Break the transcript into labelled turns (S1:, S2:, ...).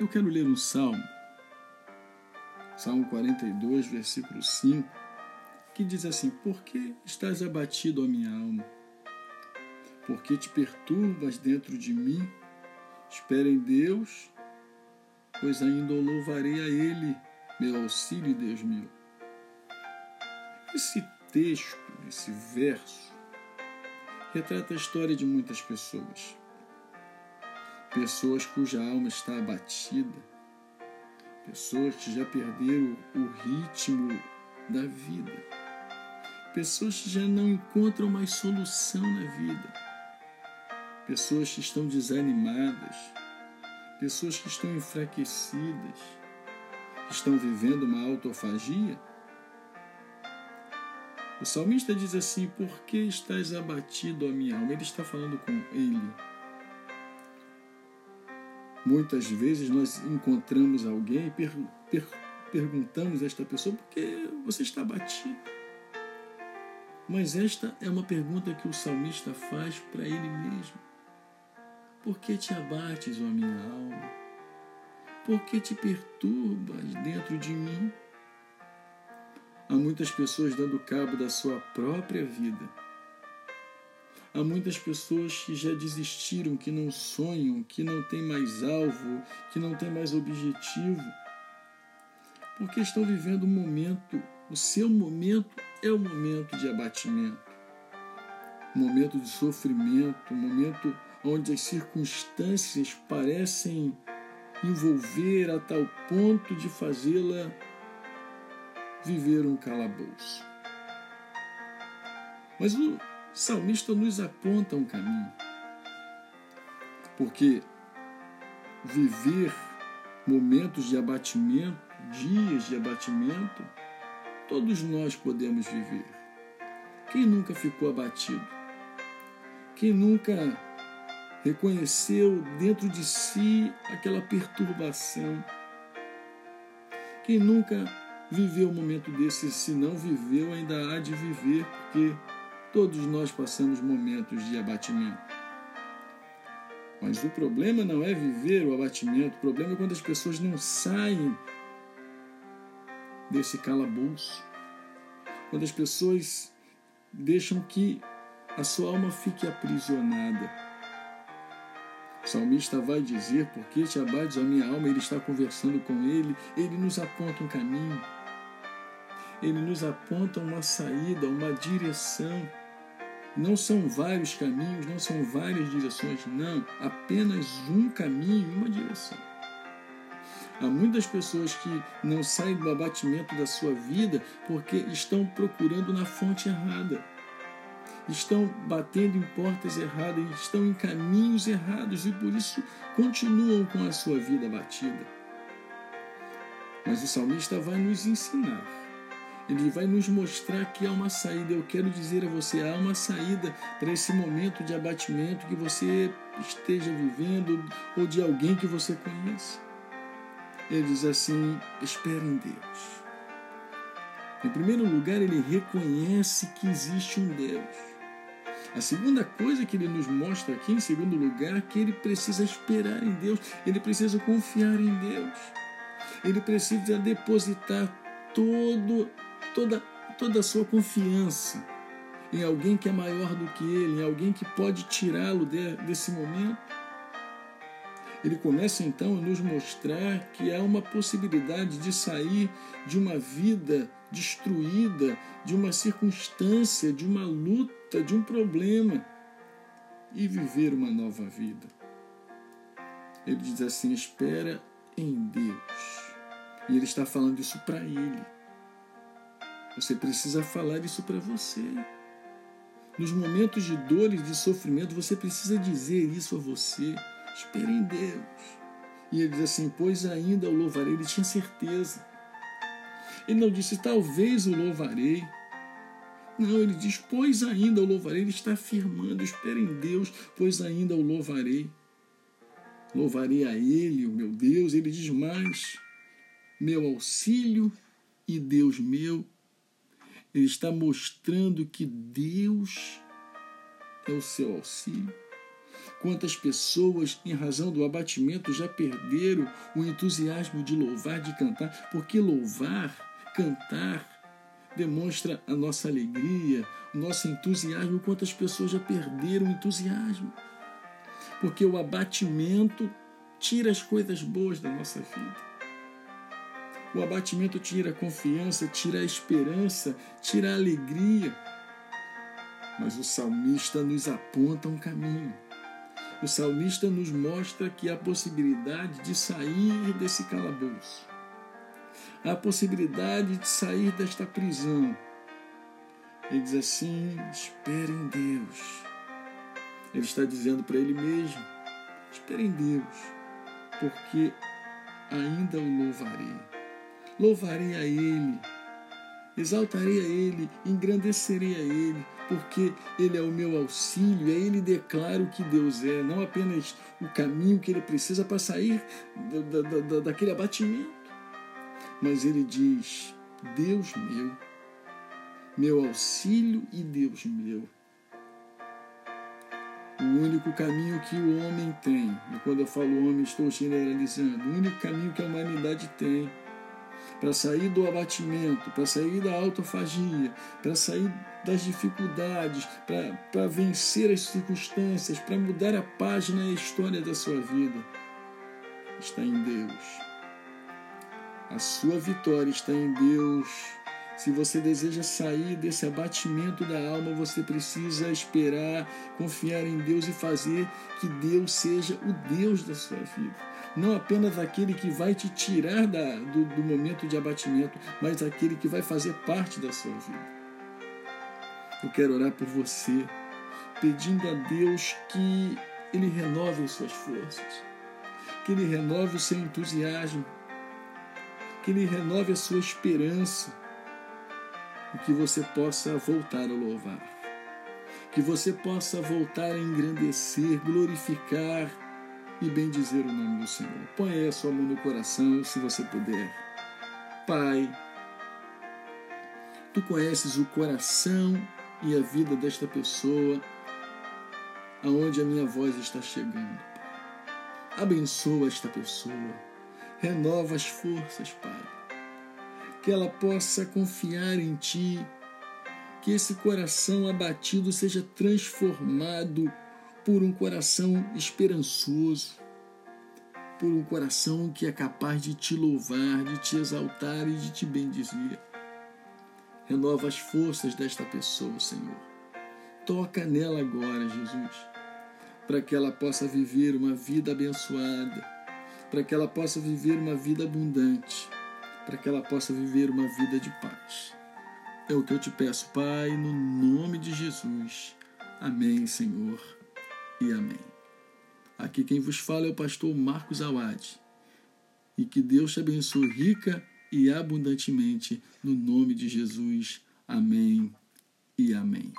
S1: Eu quero ler um salmo, Salmo 42, versículo 5, que diz assim: Por que estás abatido, ó minha alma? Por que te perturbas dentro de mim? Espera em Deus, pois ainda o louvarei a Ele, meu auxílio, Deus meu. Esse texto, esse verso, retrata a história de muitas pessoas. Pessoas cuja alma está abatida, pessoas que já perderam o ritmo da vida, pessoas que já não encontram mais solução na vida, pessoas que estão desanimadas, pessoas que estão enfraquecidas, que estão vivendo uma autofagia. O salmista diz assim: Por que estás abatido, a minha alma? Ele está falando com ele. Muitas vezes nós encontramos alguém e per, per, perguntamos a esta pessoa por que você está abatido. Mas esta é uma pergunta que o salmista faz para ele mesmo. Por que te abates, ó minha alma? Por que te perturbas dentro de mim? Há muitas pessoas dando cabo da sua própria vida. Há muitas pessoas que já desistiram, que não sonham, que não têm mais alvo, que não têm mais objetivo, porque estão vivendo um momento, o seu momento é o um momento de abatimento, um momento de sofrimento, um momento onde as circunstâncias parecem envolver a tal ponto de fazê-la viver um calabouço. Mas o salmista nos aponta um caminho. Porque viver momentos de abatimento, dias de abatimento, todos nós podemos viver. Quem nunca ficou abatido? Quem nunca reconheceu dentro de si aquela perturbação? Quem nunca viveu um momento desse, se não viveu, ainda há de viver, porque todos nós passamos momentos de abatimento. Mas o problema não é viver o abatimento, o problema é quando as pessoas não saem desse calabouço. Quando as pessoas deixam que a sua alma fique aprisionada. O salmista vai dizer, porque te abades a minha alma, ele está conversando com ele, ele nos aponta um caminho ele nos aponta uma saída, uma direção. Não são vários caminhos, não são várias direções, não, apenas um caminho uma direção. Há muitas pessoas que não saem do abatimento da sua vida porque estão procurando na fonte errada, estão batendo em portas erradas, estão em caminhos errados e por isso continuam com a sua vida abatida. Mas o salmista vai nos ensinar ele vai nos mostrar que há uma saída. Eu quero dizer a você, há uma saída para esse momento de abatimento que você esteja vivendo ou de alguém que você conheça. Ele diz assim: espere em Deus. Em primeiro lugar, ele reconhece que existe um Deus. A segunda coisa que ele nos mostra aqui, em segundo lugar, é que ele precisa esperar em Deus, ele precisa confiar em Deus, ele precisa depositar todo toda, toda a sua confiança em alguém que é maior do que ele, em alguém que pode tirá-lo de, desse momento. Ele começa então a nos mostrar que há uma possibilidade de sair de uma vida destruída, de uma circunstância, de uma luta, de um problema e viver uma nova vida. Ele diz assim: espera em Deus. E ele está falando isso para ele. Você precisa falar isso para você. Nos momentos de dor e de sofrimento, você precisa dizer isso a você. Espere em Deus. E ele diz assim: Pois ainda o louvarei. Ele tinha certeza. Ele não disse: Talvez o louvarei. Não, ele diz: Pois ainda o louvarei. Ele está afirmando: Espere em Deus, pois ainda o louvarei. Louvarei a Ele, o meu Deus. Ele diz mais: Meu auxílio e Deus meu ele está mostrando que Deus é o seu auxílio. Quantas pessoas, em razão do abatimento, já perderam o entusiasmo de louvar, de cantar, porque louvar, cantar, demonstra a nossa alegria, o nosso entusiasmo. Quantas pessoas já perderam o entusiasmo? Porque o abatimento tira as coisas boas da nossa vida. O abatimento tira a confiança, tira a esperança, tira a alegria. Mas o salmista nos aponta um caminho. O salmista nos mostra que há possibilidade de sair desse calabouço. Há possibilidade de sair desta prisão. Ele diz assim: espere em Deus. Ele está dizendo para ele mesmo: espere em Deus, porque ainda o louvarei. Louvarei a Ele, exaltarei a Ele, engrandecerei a Ele, porque Ele é o meu auxílio, a Ele declaro que Deus é, não apenas o caminho que Ele precisa para sair da, da, da, daquele abatimento, mas Ele diz: Deus meu, meu auxílio e Deus meu. O único caminho que o homem tem, e quando eu falo homem estou generalizando, o único caminho que a humanidade tem para sair do abatimento, para sair da autofagia, para sair das dificuldades, para vencer as circunstâncias, para mudar a página e a história da sua vida, está em Deus. A sua vitória está em Deus. Se você deseja sair desse abatimento da alma, você precisa esperar, confiar em Deus e fazer que Deus seja o Deus da sua vida não apenas aquele que vai te tirar da, do, do momento de abatimento, mas aquele que vai fazer parte da sua vida. Eu quero orar por você, pedindo a Deus que Ele renove as suas forças, que Ele renove o seu entusiasmo, que Ele renove a sua esperança, e que você possa voltar a louvar, que você possa voltar a engrandecer, glorificar, e bendizer o nome do Senhor. Põe aí a sua mão no coração, se você puder. Pai, tu conheces o coração e a vida desta pessoa, aonde a minha voz está chegando. Abençoa esta pessoa, renova as forças, Pai, que ela possa confiar em Ti, que esse coração abatido seja transformado por um coração esperançoso, por um coração que é capaz de te louvar, de te exaltar e de te bendizer. Renova as forças desta pessoa, Senhor. Toca nela agora, Jesus, para que ela possa viver uma vida abençoada, para que ela possa viver uma vida abundante, para que ela possa viver uma vida de paz. É o que eu te peço, Pai, no nome de Jesus. Amém, Senhor e amém. Aqui quem vos fala é o pastor Marcos Awad. E que Deus te abençoe rica e abundantemente no nome de Jesus. Amém e amém.